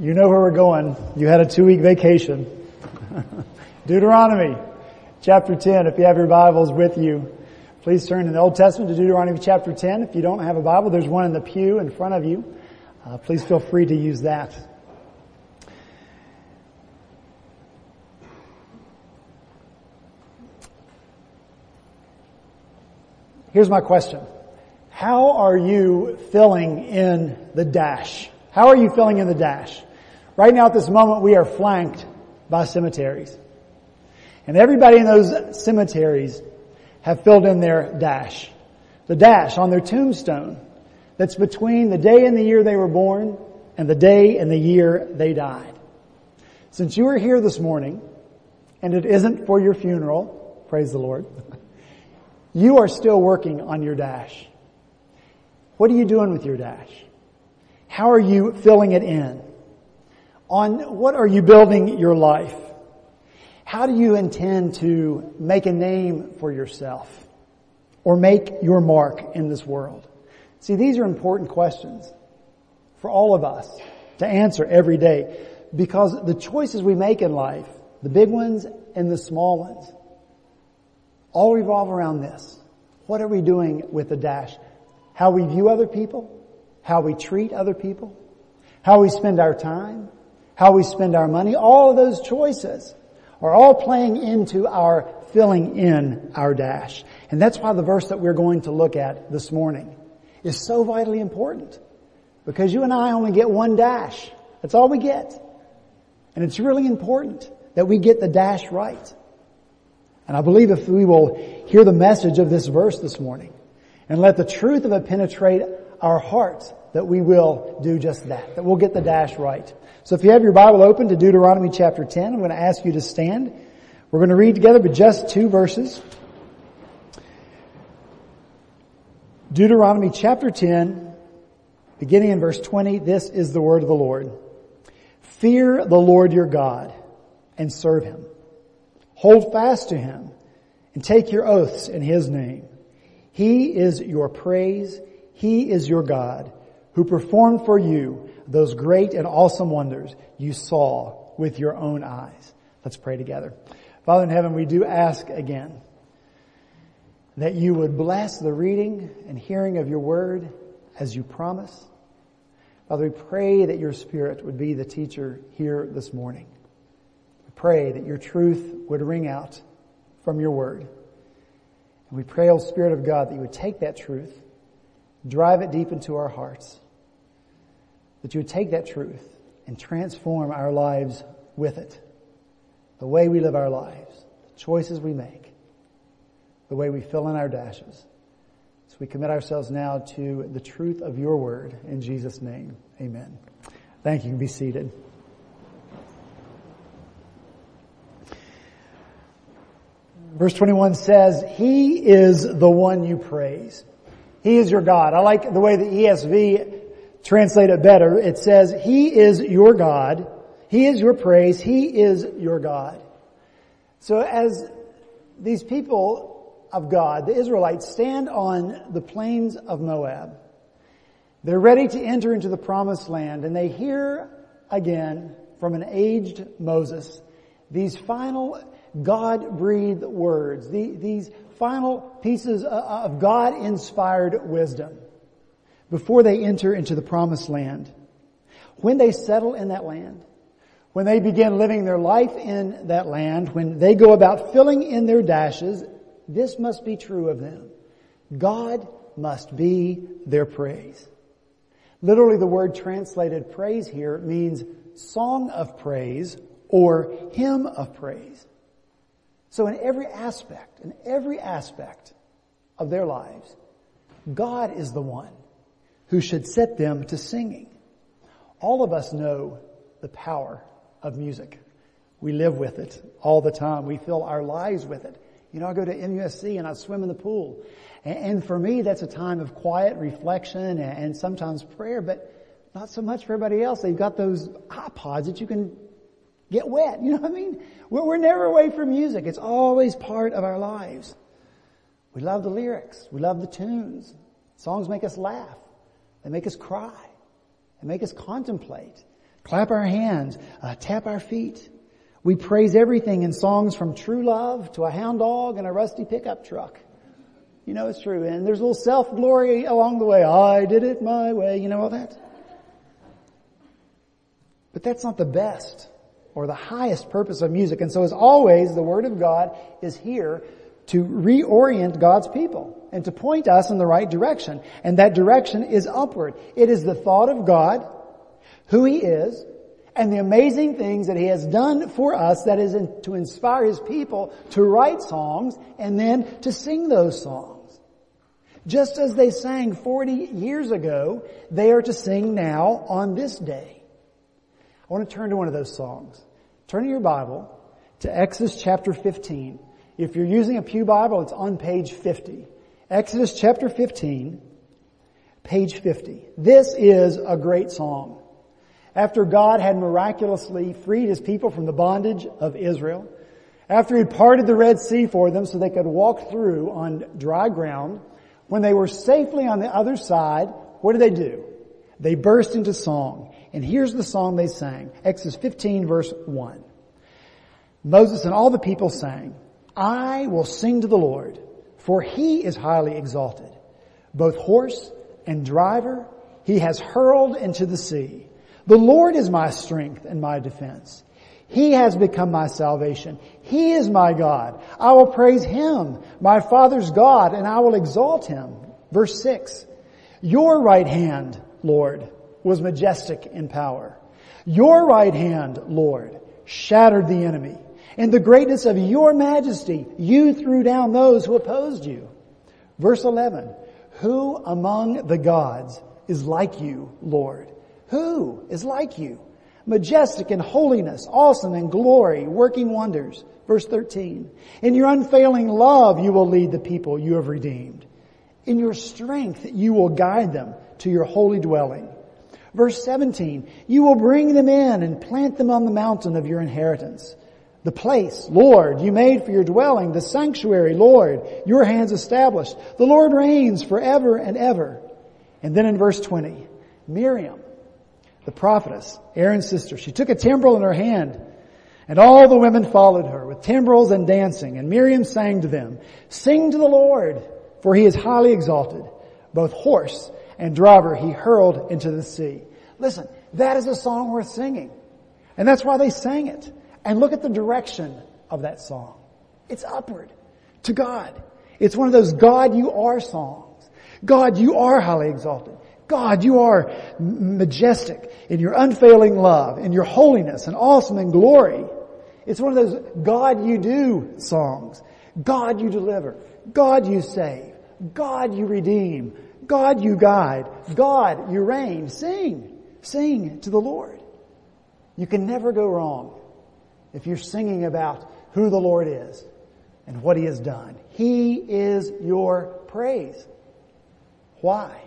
You know where we're going. You had a two week vacation. Deuteronomy chapter 10. If you have your Bibles with you, please turn in the Old Testament to Deuteronomy chapter 10. If you don't have a Bible, there's one in the pew in front of you. Uh, please feel free to use that. Here's my question. How are you filling in the dash? How are you filling in the dash? Right now at this moment we are flanked by cemeteries. And everybody in those cemeteries have filled in their dash. The dash on their tombstone that's between the day and the year they were born and the day and the year they died. Since you are here this morning and it isn't for your funeral, praise the Lord, you are still working on your dash. What are you doing with your dash? How are you filling it in? On what are you building your life? How do you intend to make a name for yourself or make your mark in this world? See, these are important questions for all of us to answer every day because the choices we make in life, the big ones and the small ones, all revolve around this. What are we doing with the dash? How we view other people, how we treat other people, how we spend our time, how we spend our money, all of those choices are all playing into our filling in our dash. And that's why the verse that we're going to look at this morning is so vitally important. Because you and I only get one dash. That's all we get. And it's really important that we get the dash right. And I believe if we will hear the message of this verse this morning and let the truth of it penetrate our hearts, that we will do just that, that we'll get the dash right. So if you have your Bible open to Deuteronomy chapter 10, I'm going to ask you to stand. We're going to read together but just two verses. Deuteronomy chapter 10, beginning in verse 20, this is the word of the Lord. Fear the Lord your God and serve him. Hold fast to him and take your oaths in his name. He is your praise. He is your God who performed for you those great and awesome wonders you saw with your own eyes. Let's pray together. Father in heaven, we do ask again that you would bless the reading and hearing of your word as you promise. Father, we pray that your spirit would be the teacher here this morning. We pray that your truth would ring out from your word. And we pray, O Spirit of God, that you would take that truth, drive it deep into our hearts, that you would take that truth and transform our lives with it. The way we live our lives, the choices we make, the way we fill in our dashes. So we commit ourselves now to the truth of your word in Jesus' name. Amen. Thank you. you be seated. Verse 21 says, He is the one you praise. He is your God. I like the way the ESV translate it better, it says, He is your God. He is your praise. He is your God. So as these people of God, the Israelites, stand on the plains of Moab, they're ready to enter into the promised land and they hear again from an aged Moses these final God-breathed words, these final pieces of God-inspired wisdom before they enter into the promised land. When they settle in that land, when they begin living their life in that land, when they go about filling in their dashes, this must be true of them. God must be their praise. Literally the word translated praise here means song of praise or hymn of praise. So in every aspect, in every aspect of their lives, God is the one who should set them to singing. All of us know the power of music. We live with it all the time. We fill our lives with it. You know, I go to MUSC and I swim in the pool. And for me, that's a time of quiet reflection and sometimes prayer, but not so much for everybody else. They've got those iPods that you can get wet. You know what I mean? We're never away from music. It's always part of our lives. We love the lyrics. We love the tunes. Songs make us laugh. They make us cry. They make us contemplate. clap our hands, uh, tap our feet. We praise everything in songs from true love to a hound dog and a rusty pickup truck. You know it's true. And there's a little self-glory along the way. I did it my way. You know all that? But that's not the best or the highest purpose of music. And so as always, the Word of God is here to reorient God's people and to point us in the right direction. And that direction is upward. It is the thought of God, who He is, and the amazing things that He has done for us that is in, to inspire His people to write songs and then to sing those songs. Just as they sang 40 years ago, they are to sing now on this day. I want to turn to one of those songs. Turn to your Bible to Exodus chapter 15. If you're using a Pew Bible, it's on page 50. Exodus chapter 15, page 50. This is a great song. After God had miraculously freed his people from the bondage of Israel, after he parted the Red Sea for them so they could walk through on dry ground, when they were safely on the other side, what did they do? They burst into song. And here's the song they sang. Exodus 15 verse 1. Moses and all the people sang, I will sing to the Lord, for he is highly exalted. Both horse and driver he has hurled into the sea. The Lord is my strength and my defense. He has become my salvation. He is my God. I will praise Him, my Father's God, and I will exalt Him. Verse 6. Your right hand, Lord, was majestic in power. Your right hand, Lord, shattered the enemy. In the greatness of your majesty, you threw down those who opposed you. Verse 11, who among the gods is like you, Lord? Who is like you? Majestic in holiness, awesome in glory, working wonders. Verse 13, in your unfailing love you will lead the people you have redeemed. In your strength you will guide them to your holy dwelling. Verse 17, you will bring them in and plant them on the mountain of your inheritance. The place, Lord, you made for your dwelling, the sanctuary, Lord, your hands established. The Lord reigns forever and ever. And then in verse 20, Miriam, the prophetess, Aaron's sister, she took a timbrel in her hand and all the women followed her with timbrels and dancing. And Miriam sang to them, sing to the Lord, for he is highly exalted. Both horse and driver he hurled into the sea. Listen, that is a song worth singing. And that's why they sang it. And look at the direction of that song. It's upward to God. It's one of those God you are songs. God, you are highly exalted. God, you are majestic in your unfailing love, in your holiness and awesome and glory. It's one of those God you do songs. God you deliver. God you save. God you redeem. God you guide. God you reign. Sing. Sing to the Lord. You can never go wrong if you're singing about who the Lord is and what He has done. He is your praise. Why?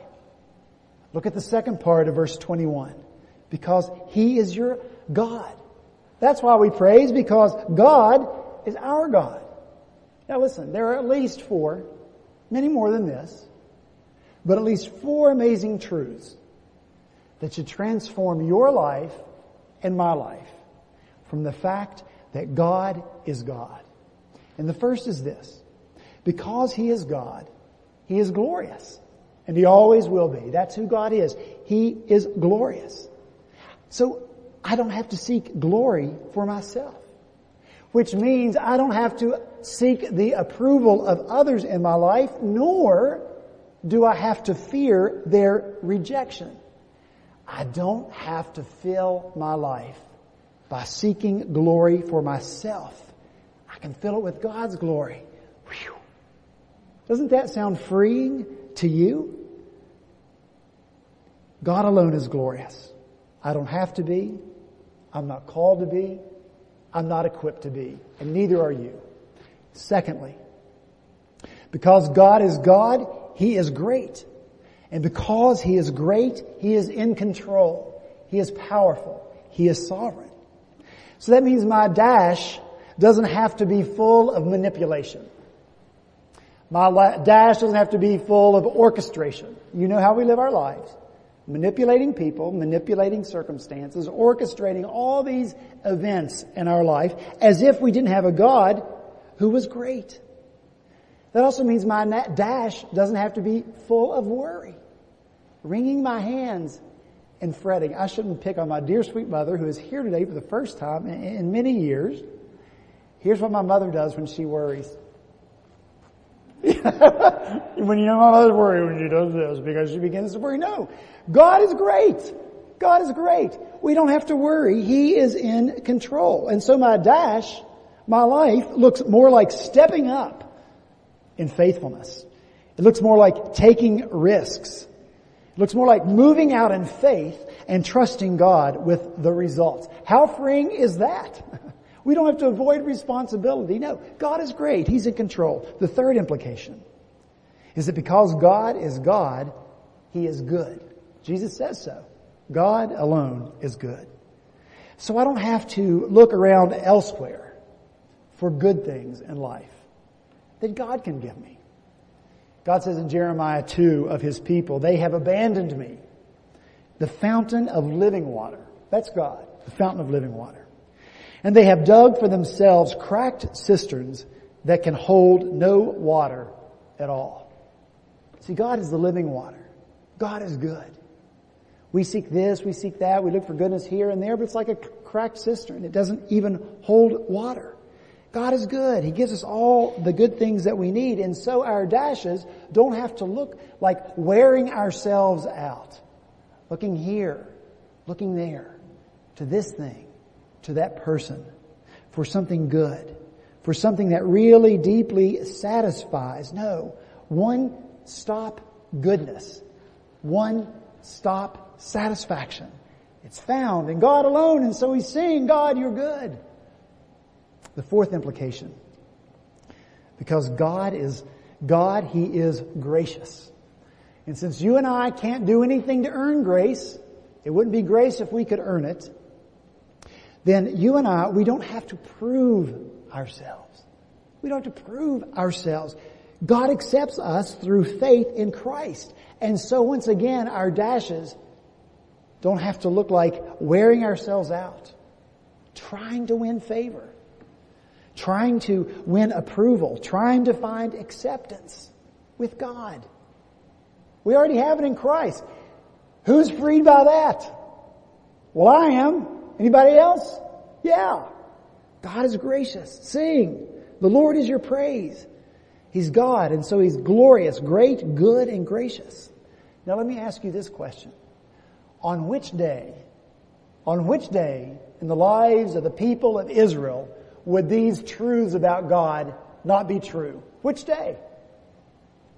Look at the second part of verse 21. Because He is your God. That's why we praise because God is our God. Now listen, there are at least four, many more than this, but at least four amazing truths that should transform your life and my life from the fact that God is God. And the first is this. Because He is God, He is glorious. And He always will be. That's who God is. He is glorious. So I don't have to seek glory for myself. Which means I don't have to seek the approval of others in my life, nor do I have to fear their rejection. I don't have to fill my life by seeking glory for myself. I can fill it with God's glory. Whew. Doesn't that sound freeing to you? God alone is glorious. I don't have to be. I'm not called to be. I'm not equipped to be. And neither are you. Secondly, because God is God, He is great. And because He is great, He is in control. He is powerful. He is sovereign. So that means my dash doesn't have to be full of manipulation. My dash doesn't have to be full of orchestration. You know how we live our lives. manipulating people, manipulating circumstances, orchestrating all these events in our life as if we didn't have a God who was great. That also means my dash doesn't have to be full of worry. Wringing my hands and fretting. I shouldn't pick on my dear sweet mother who is here today for the first time in many years. Here's what my mother does when she worries. when you know my mother's worried when she does this because she begins to worry. No. God is great. God is great. We don't have to worry. He is in control. And so my dash, my life looks more like stepping up in faithfulness. It looks more like taking risks. Looks more like moving out in faith and trusting God with the results. How freeing is that? We don't have to avoid responsibility. No, God is great. He's in control. The third implication is that because God is God, He is good. Jesus says so. God alone is good. So I don't have to look around elsewhere for good things in life that God can give me. God says in Jeremiah 2 of His people, they have abandoned me. The fountain of living water. That's God. The fountain of living water. And they have dug for themselves cracked cisterns that can hold no water at all. See, God is the living water. God is good. We seek this, we seek that, we look for goodness here and there, but it's like a cracked cistern. It doesn't even hold water. God is good. He gives us all the good things that we need, and so our dashes don't have to look like wearing ourselves out. Looking here, looking there, to this thing, to that person, for something good, for something that really deeply satisfies. No, one stop goodness, one stop satisfaction. It's found in God alone, and so he's saying, God, you're good. The fourth implication, because God is God, He is gracious. And since you and I can't do anything to earn grace, it wouldn't be grace if we could earn it, then you and I, we don't have to prove ourselves. We don't have to prove ourselves. God accepts us through faith in Christ. And so once again, our dashes don't have to look like wearing ourselves out, trying to win favor, trying to win approval, trying to find acceptance with God. We already have it in Christ. Who's freed by that? Well, I am. Anybody else? Yeah. God is gracious. Sing. The Lord is your praise. He's God, and so He's glorious, great, good, and gracious. Now let me ask you this question. On which day, on which day in the lives of the people of Israel would these truths about God not be true? Which day?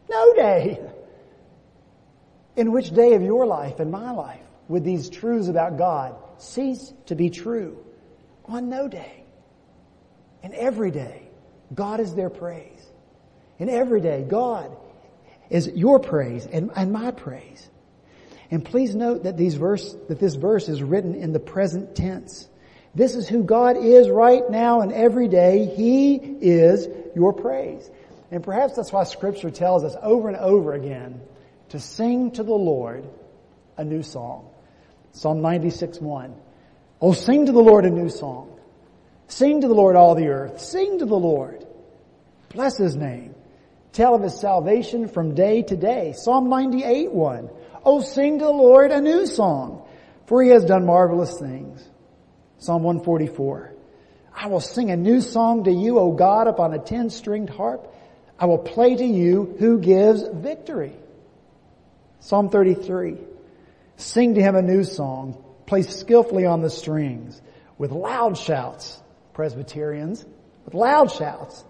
No day. In which day of your life and my life would these truths about God cease to be true? On no day. And every day, God is their praise. And every day, God is your praise and, and my praise. And please note that these verse, that this verse is written in the present tense. This is who God is right now and every day. He is your praise. And perhaps that's why scripture tells us over and over again to sing to the Lord a new song. Psalm 96, 1. Oh, sing to the Lord a new song. Sing to the Lord all the earth. Sing to the Lord. Bless His name. Tell of His salvation from day to day. Psalm 98, 1. Oh, sing to the Lord a new song, for He has done marvelous things. Psalm 144. I will sing a new song to you, O God, upon a ten-stringed harp. I will play to you who gives victory. Psalm 33. Sing to him a new song. Play skillfully on the strings with loud shouts, Presbyterians, with loud shouts.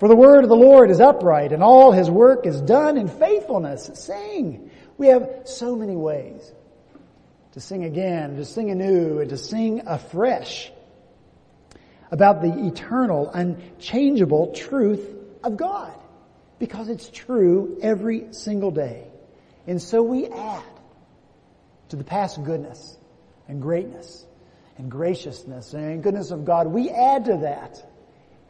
For the word of the Lord is upright and all his work is done in faithfulness. Sing. We have so many ways to sing again, to sing anew, and to sing afresh about the eternal, unchangeable truth of God because it's true every single day. And so we add to the past goodness and greatness and graciousness and goodness of God. We add to that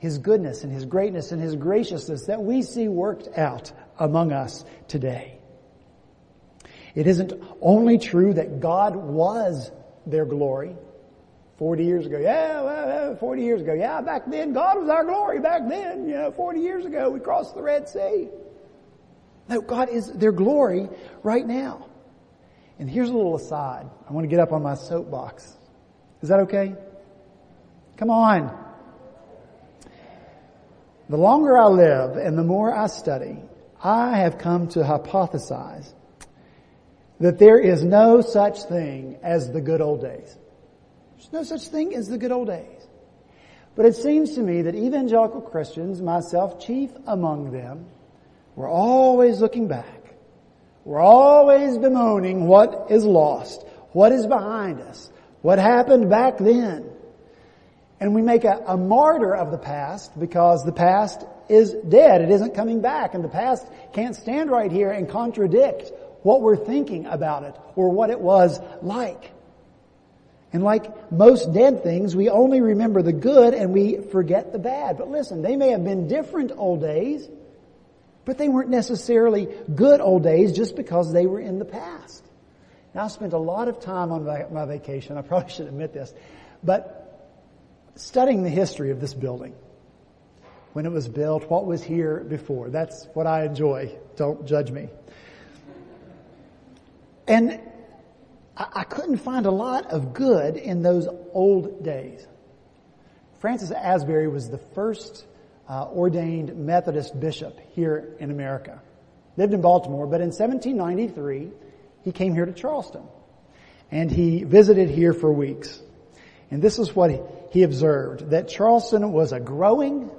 His goodness and His greatness and His graciousness that we see worked out among us today. It isn't only true that God was their glory. 40 years ago, yeah, well, 40 years ago, yeah, back then God was our glory back then, you know, 40 years ago we crossed the Red Sea. No, God is their glory right now. And here's a little aside. I want to get up on my soapbox. Is that okay? Come on. The longer I live and the more I study, I have come to hypothesize that there is no such thing as the good old days. There's no such thing as the good old days. But it seems to me that evangelical Christians, myself chief among them, we're always looking back. We're always bemoaning what is lost, what is behind us, what happened back then. And we make a, a, martyr of the past because the past is dead. It isn't coming back and the past can't stand right here and contradict what we're thinking about it or what it was like. And like most dead things, we only remember the good and we forget the bad. But listen, they may have been different old days, but they weren't necessarily good old days just because they were in the past. Now I spent a lot of time on my vacation. I probably should admit this, but studying the history of this building. When it was built, what was here before. That's what I enjoy. Don't judge me. And I couldn't find a lot of good in those old days. Francis Asbury was the first uh, ordained Methodist bishop here in America. Lived in Baltimore, but in 1793, he came here to Charleston. And he visited here for weeks. And this is what he observed, that Charleston was a growing,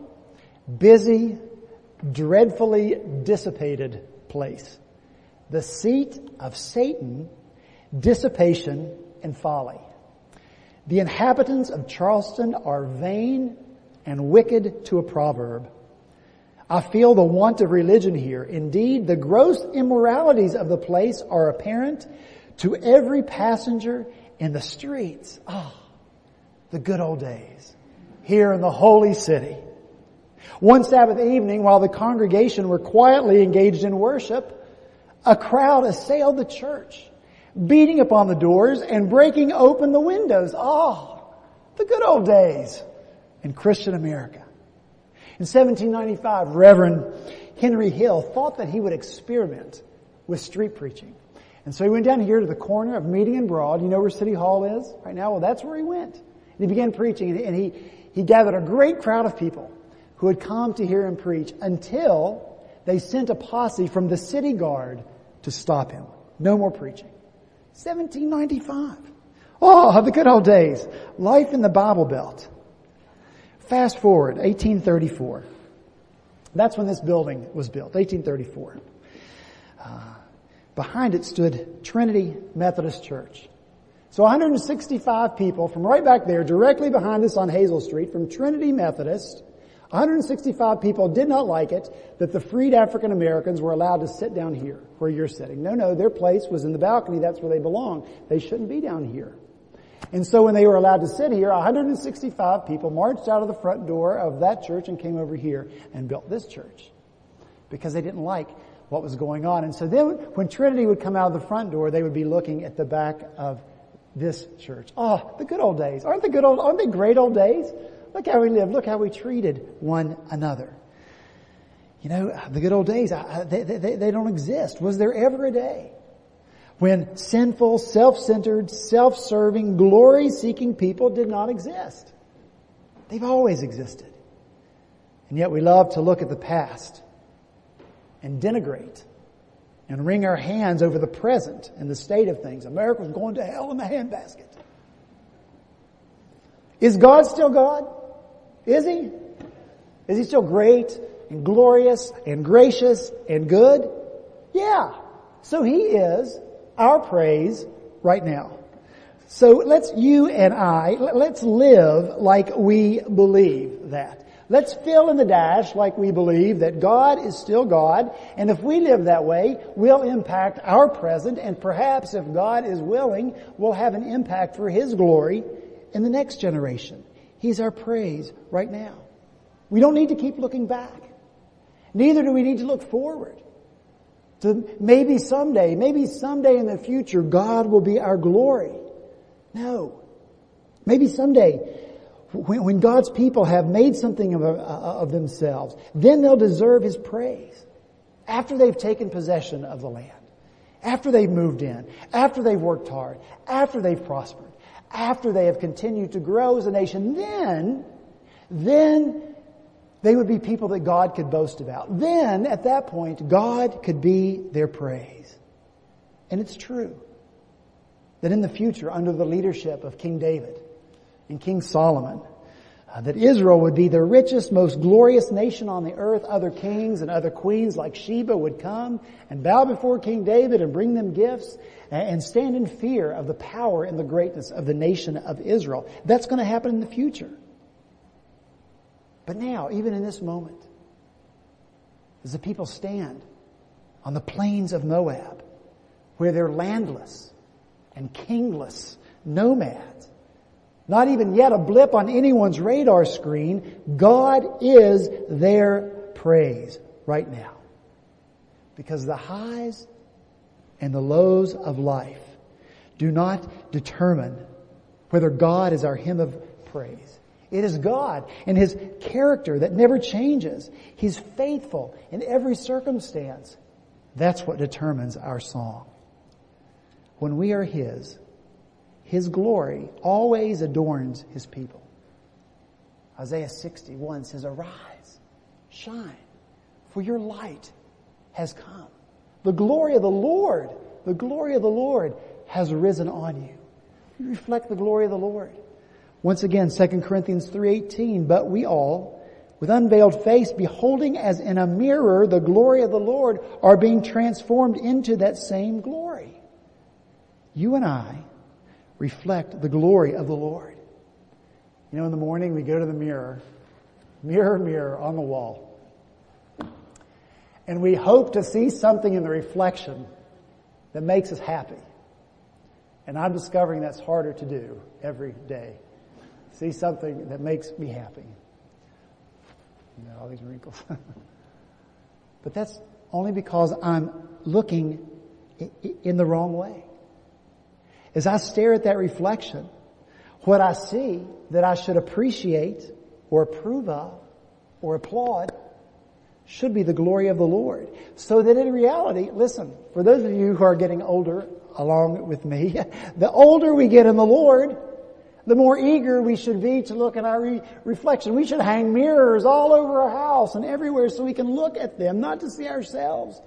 busy, dreadfully dissipated place. The seat of Satan dissipation, and folly. The inhabitants of Charleston are vain and wicked to a proverb. I feel the want of religion here. Indeed, the gross immoralities of the place are apparent to every passenger in the streets. Ah, oh, the good old days here in the holy city. One Sabbath evening, while the congregation were quietly engaged in worship, a crowd assailed the church beating upon the doors and breaking open the windows. Oh, the good old days in Christian America. In 1795, Reverend Henry Hill thought that he would experiment with street preaching. And so he went down here to the corner of Meeting and Broad. You know where City Hall is right now? Well, that's where he went. And he began preaching and he, he gathered a great crowd of people who had come to hear him preach until they sent a posse from the city guard to stop him. No more preaching. 1795. Oh, the good old days. Life in the Bible Belt. Fast forward, 1834. That's when this building was built, 1834. Uh, behind it stood Trinity Methodist Church. So 165 people from right back there, directly behind us on Hasell Street, from Trinity Methodist, 165 people did not like it that the freed African Americans were allowed to sit down here where you're sitting. No, no, their place was in the balcony. That's where they belong. They shouldn't be down here. And so when they were allowed to sit here, 165 people marched out of the front door of that church and came over here and built this church because they didn't like what was going on. And so then when Trinity would come out of the front door, they would be looking at the back of this church. Oh, the good old days. Aren't the good old, aren't they great old days? Look how we lived. Look how we treated one another. You know, the good old days, they, they, they don't exist. Was there ever a day when sinful, self-centered, self-serving, glory-seeking people did not exist? They've always existed. And yet we love to look at the past and denigrate and wring our hands over the present and the state of things. America's going to hell in the handbasket. Is God still God? Is he? Is he still great and glorious and gracious and good? Yeah. So he is our praise right now. So let's you and I, let's live like we believe that. Let's fill in the dash like we believe that God is still God, and if we live that way, we'll impact our present, and perhaps if God is willing, we'll have an impact for His glory in the next generation. He's our praise right now. We don't need to keep looking back. Neither do we need to look forward. To maybe someday, maybe someday in the future, God will be our glory. No. Maybe someday, when, when God's people have made something of, uh, of themselves, then they'll deserve His praise. After they've taken possession of the land. After they've moved in. After they've worked hard. After they've prospered. After they have continued to grow as a nation. Then, then they would be people that God could boast about. Then, at that point, God could be their praise. And it's true that in the future, under the leadership of King David and King Solomon, uh, that Israel would be the richest, most glorious nation on the earth. Other kings and other queens like Sheba would come and bow before King David and bring them gifts and stand in fear of the power and the greatness of the nation of Israel. That's going to happen in the future. But now, even in this moment, as the people stand on the plains of Moab, where they're landless and kingless nomads, not even yet a blip on anyone's radar screen, God is their praise right now. Because the highs and the lows of life do not determine whether God is our hymn of praise. It is God and His character that never changes. He's faithful in every circumstance. That's what determines our song. When we are His, His glory always adorns His people. Isaiah 61 says, Arise, shine, for your light has come. The glory of the Lord, the glory of the Lord has risen on you. You reflect the glory of the Lord. Once again, 2 Corinthians 3.18, but we all, with unveiled face, beholding as in a mirror the glory of the Lord, are being transformed into that same glory. You and I reflect the glory of the Lord. You know, in the morning we go to the mirror, mirror, mirror on the wall, and we hope to see something in the reflection that makes us happy. And I'm discovering that's harder to do every day see something that makes me happy. You know, all these wrinkles. but that's only because I'm looking in the wrong way. As I stare at that reflection, what I see that I should appreciate or approve of or applaud should be the glory of the Lord. So that in reality, listen, for those of you who are getting older along with me, the older we get in the Lord, the more eager we should be to look at our re- reflection. We should hang mirrors all over our house and everywhere so we can look at them, not to see ourselves,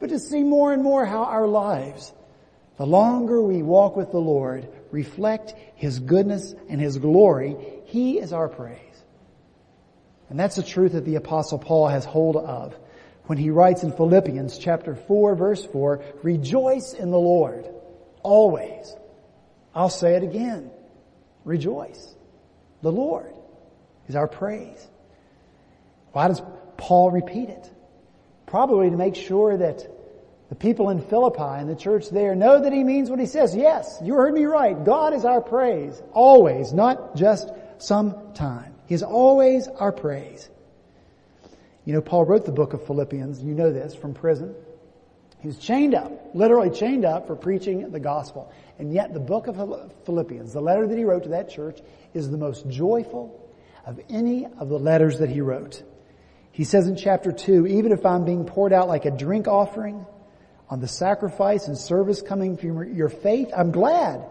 but to see more and more how our lives, the longer we walk with the Lord, reflect His goodness and His glory. He is our praise. And that's the truth that the apostle Paul has hold of when he writes in Philippians chapter 4 verse 4, rejoice in the Lord always. I'll say it again rejoice. The Lord is our praise. Why does Paul repeat it? Probably to make sure that the people in Philippi and the church there know that he means what he says. Yes, you heard me right. God is our praise. Always, not just sometime. He is always our praise. You know, Paul wrote the book of Philippians, you know this, from prison. He was chained up, literally chained up for preaching the gospel. And yet the book of Philippians, the letter that he wrote to that church, is the most joyful of any of the letters that he wrote. He says in chapter 2, even if I'm being poured out like a drink offering on the sacrifice and service coming from your faith, I'm glad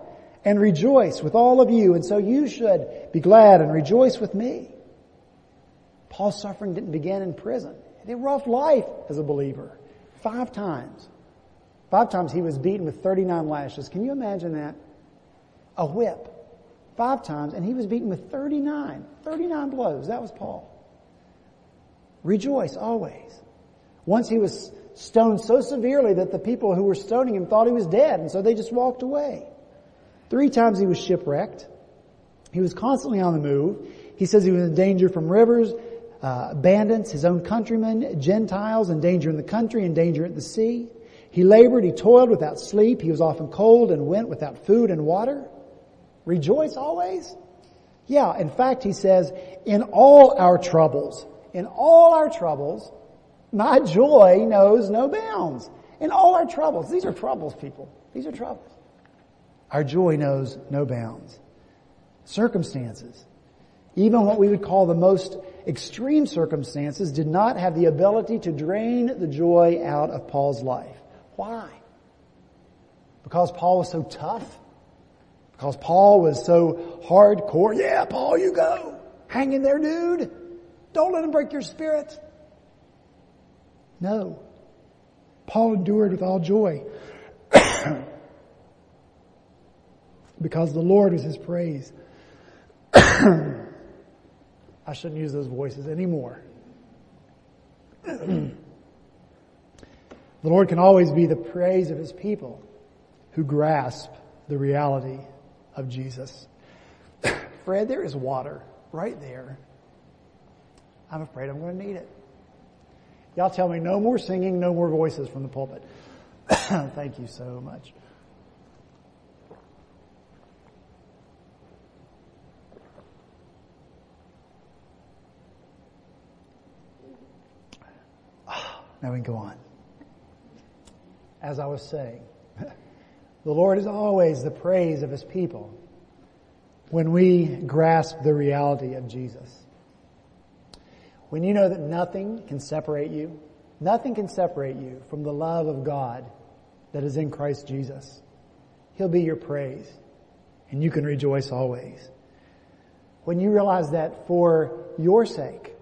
and rejoice with all of you. And so you should be glad and rejoice with me. Paul's suffering didn't begin in prison. He had a rough life as a believer. Five times. Five times he was beaten with 39 lashes. Can you imagine that? A whip. Five times, and he was beaten with 39. 39 blows. That was Paul. Rejoice always. Once he was stoned so severely that the people who were stoning him thought he was dead, and so they just walked away. Three times he was shipwrecked. He was constantly on the move. He says he was in danger from rivers, uh, bandits, his own countrymen, Gentiles, in danger in the country, in danger at the sea. He labored, he toiled without sleep, he was often cold and went without food and water. Rejoice always? Yeah, in fact, he says, in all our troubles, in all our troubles, my joy knows no bounds. In all our troubles, these are troubles, people. These are troubles. Our joy knows no bounds. Circumstances, even what we would call the most extreme circumstances, did not have the ability to drain the joy out of Paul's life. Why? Because Paul was so tough? Because Paul was so hardcore? Yeah, Paul, you go. Hang in there, dude. Don't let him break your spirit. No. Paul endured with all joy because the Lord was his praise. I shouldn't use those voices anymore. the Lord can always be the praise of his people who grasp the reality of Jesus. Fred, there is water right there. I'm afraid I'm going to need it. Y'all tell me no more singing, no more voices from the pulpit. Thank you so much. Now we can go on. As I was saying, the Lord is always the praise of His people when we grasp the reality of Jesus. When you know that nothing can separate you, nothing can separate you from the love of God that is in Christ Jesus. He'll be your praise and you can rejoice always. When you realize that for your sake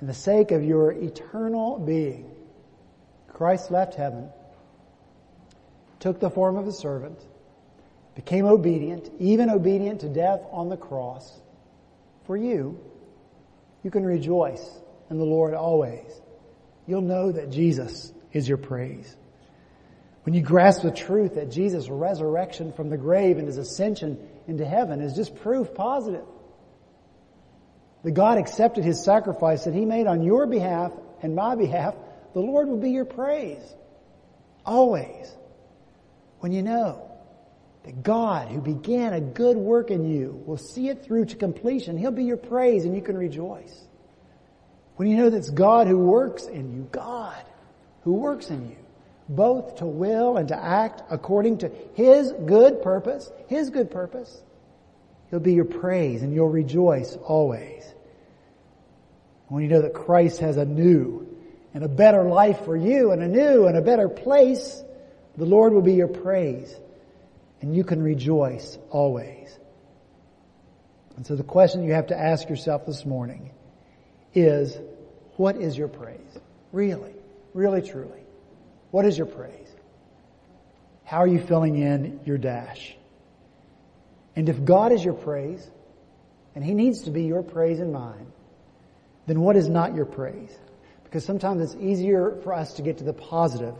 and the sake of your eternal being, Christ left heaven, took the form of a servant, became obedient, even obedient to death on the cross for you, you can rejoice in the Lord always. You'll know that Jesus is your praise. When you grasp the truth that Jesus' resurrection from the grave and his ascension into heaven is just proof positive. That God accepted his sacrifice that he made on your behalf and my behalf, the Lord will be your praise. Always. When you know that God, who began a good work in you, will see it through to completion. He'll be your praise and you can rejoice. When you know that it's God who works in you, God who works in you, both to will and to act according to His good purpose, His good purpose, He'll be your praise and you'll rejoice always. When you know that Christ has a new and a better life for you and a new and a better place, the Lord will be your praise and you can rejoice always. And so the question you have to ask yourself this morning is, what is your praise? Really, really truly. What is your praise? How are you filling in your dash? And if God is your praise, and He needs to be your praise and mine, then what is not your praise? Because sometimes it's easier for us to get to the positive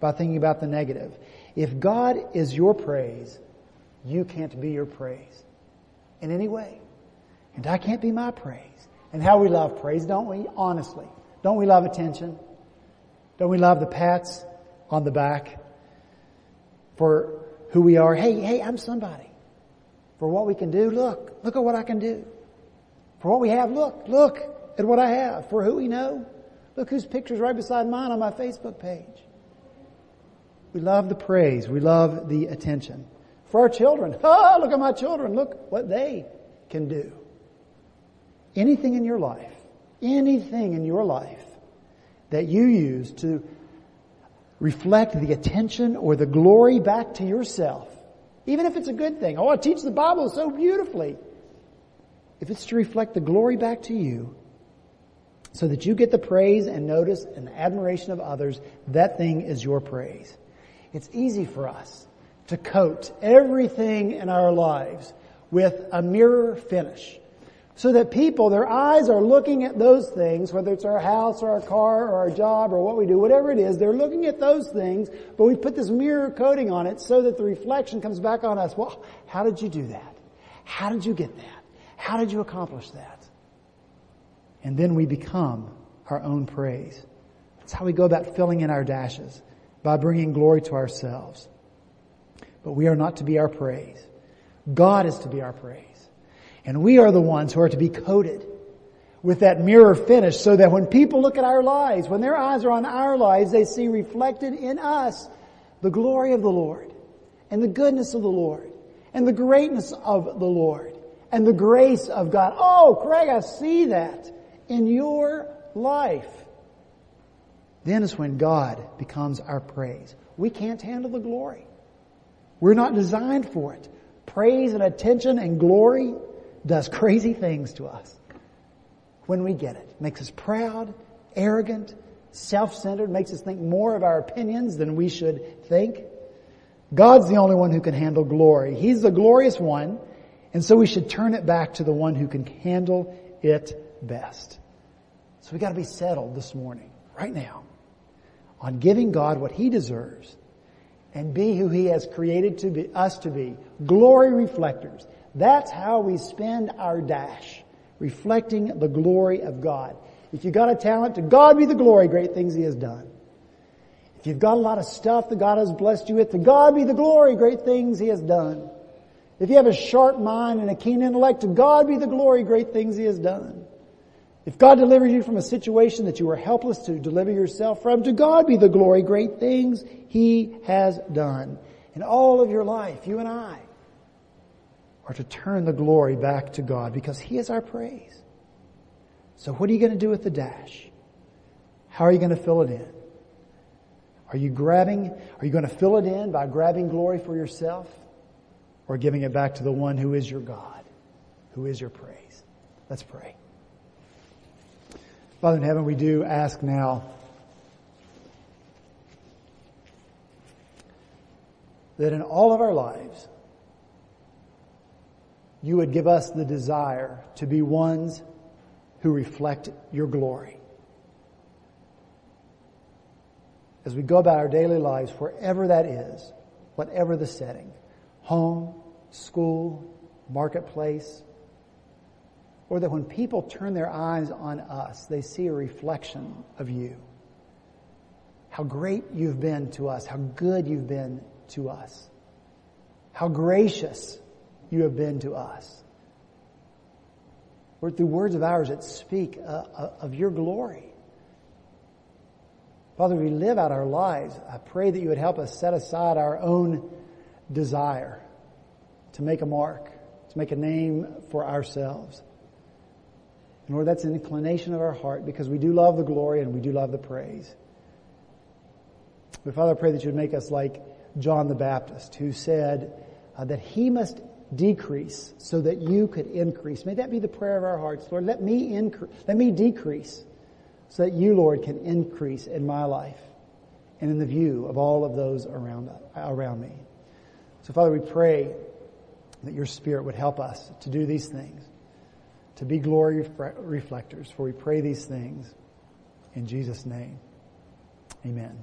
by thinking about the negative. If God is your praise, you can't be your praise in any way. And I can't be my praise. And how we love praise, don't we? Honestly. Don't we love attention? Don't we love the pats on the back for who we are? Hey, hey, I'm somebody. For what we can do, look, look at what I can do. For what we have, look, look at what I have. For who we know, look whose picture's right beside mine on my Facebook page. We love the praise. We love the attention. For our children, oh, look at my children. Look what they can do. Anything in your life, anything in your life that you use to reflect the attention or the glory back to yourself, even if it's a good thing. Oh, I teach the Bible so beautifully. If it's to reflect the glory back to you, so that you get the praise and notice and admiration of others, that thing is your praise. It's easy for us to coat everything in our lives with a mirror finish. So that people, their eyes are looking at those things, whether it's our house or our car or our job or what we do, whatever it is, they're looking at those things, but we put this mirror coating on it so that the reflection comes back on us. Well, how did you do that? How did you get that? How did you accomplish that? And then we become our own praise. That's how we go about filling in our dashes by bringing glory to ourselves. But we are not to be our praise. God is to be our praise. And we are the ones who are to be coated with that mirror finish so that when people look at our lives, when their eyes are on our lives, they see reflected in us the glory of the Lord and the goodness of the Lord and the greatness of the Lord and the grace of God. Oh, Craig, I see that in your life. Then is when God becomes our praise. We can't handle the glory. We're not designed for it. Praise and attention and glory does crazy things to us when we get it. makes us proud, arrogant, self-centered, makes us think more of our opinions than we should think. God's the only one who can handle glory. He's the glorious one, and so we should turn it back to the one who can handle it best. So we gotta be settled this morning, right now, on giving God what He deserves and be who He has created to be, us to be. Glory reflectors. That's how we spend our dash, reflecting the glory of God. If you've got a talent, to God be the glory, great things He has done. If you've got a lot of stuff that God has blessed you with, to God be the glory, great things He has done. If you have a sharp mind and a keen intellect, to God be the glory, great things He has done. If God delivers you from a situation that you were helpless to deliver yourself from, to God be the glory, great things He has done. And all of your life, you and I are to turn the glory back to God because He is our praise. So what are you going to do with the dash? How are you going to fill it in? Are you grabbing, are you going to fill it in by grabbing glory for yourself or giving it back to the one who is your God, who is your praise? Let's pray. Father in heaven, we do ask now that in all of our lives, you would give us the desire to be ones who reflect your glory. As we go about our daily lives, wherever that is, whatever the setting, home, school, marketplace, or that when people turn their eyes on us, they see a reflection of you. How great you've been to us, how good you've been to us, how gracious you have been to us. Or through words of ours that speak uh, uh, of your glory. Father, we live out our lives. I pray that you would help us set aside our own desire to make a mark, to make a name for ourselves. And Lord, that's an inclination of our heart because we do love the glory and we do love the praise. But Father, I pray that you would make us like John the Baptist who said uh, that he must decrease so that you could increase. May that be the prayer of our hearts. Lord, let me increase, let me decrease so that you, Lord, can increase in my life and in the view of all of those around, around me. So Father, we pray that your Spirit would help us to do these things to be glory reflectors. For we pray these things in Jesus' name. Amen.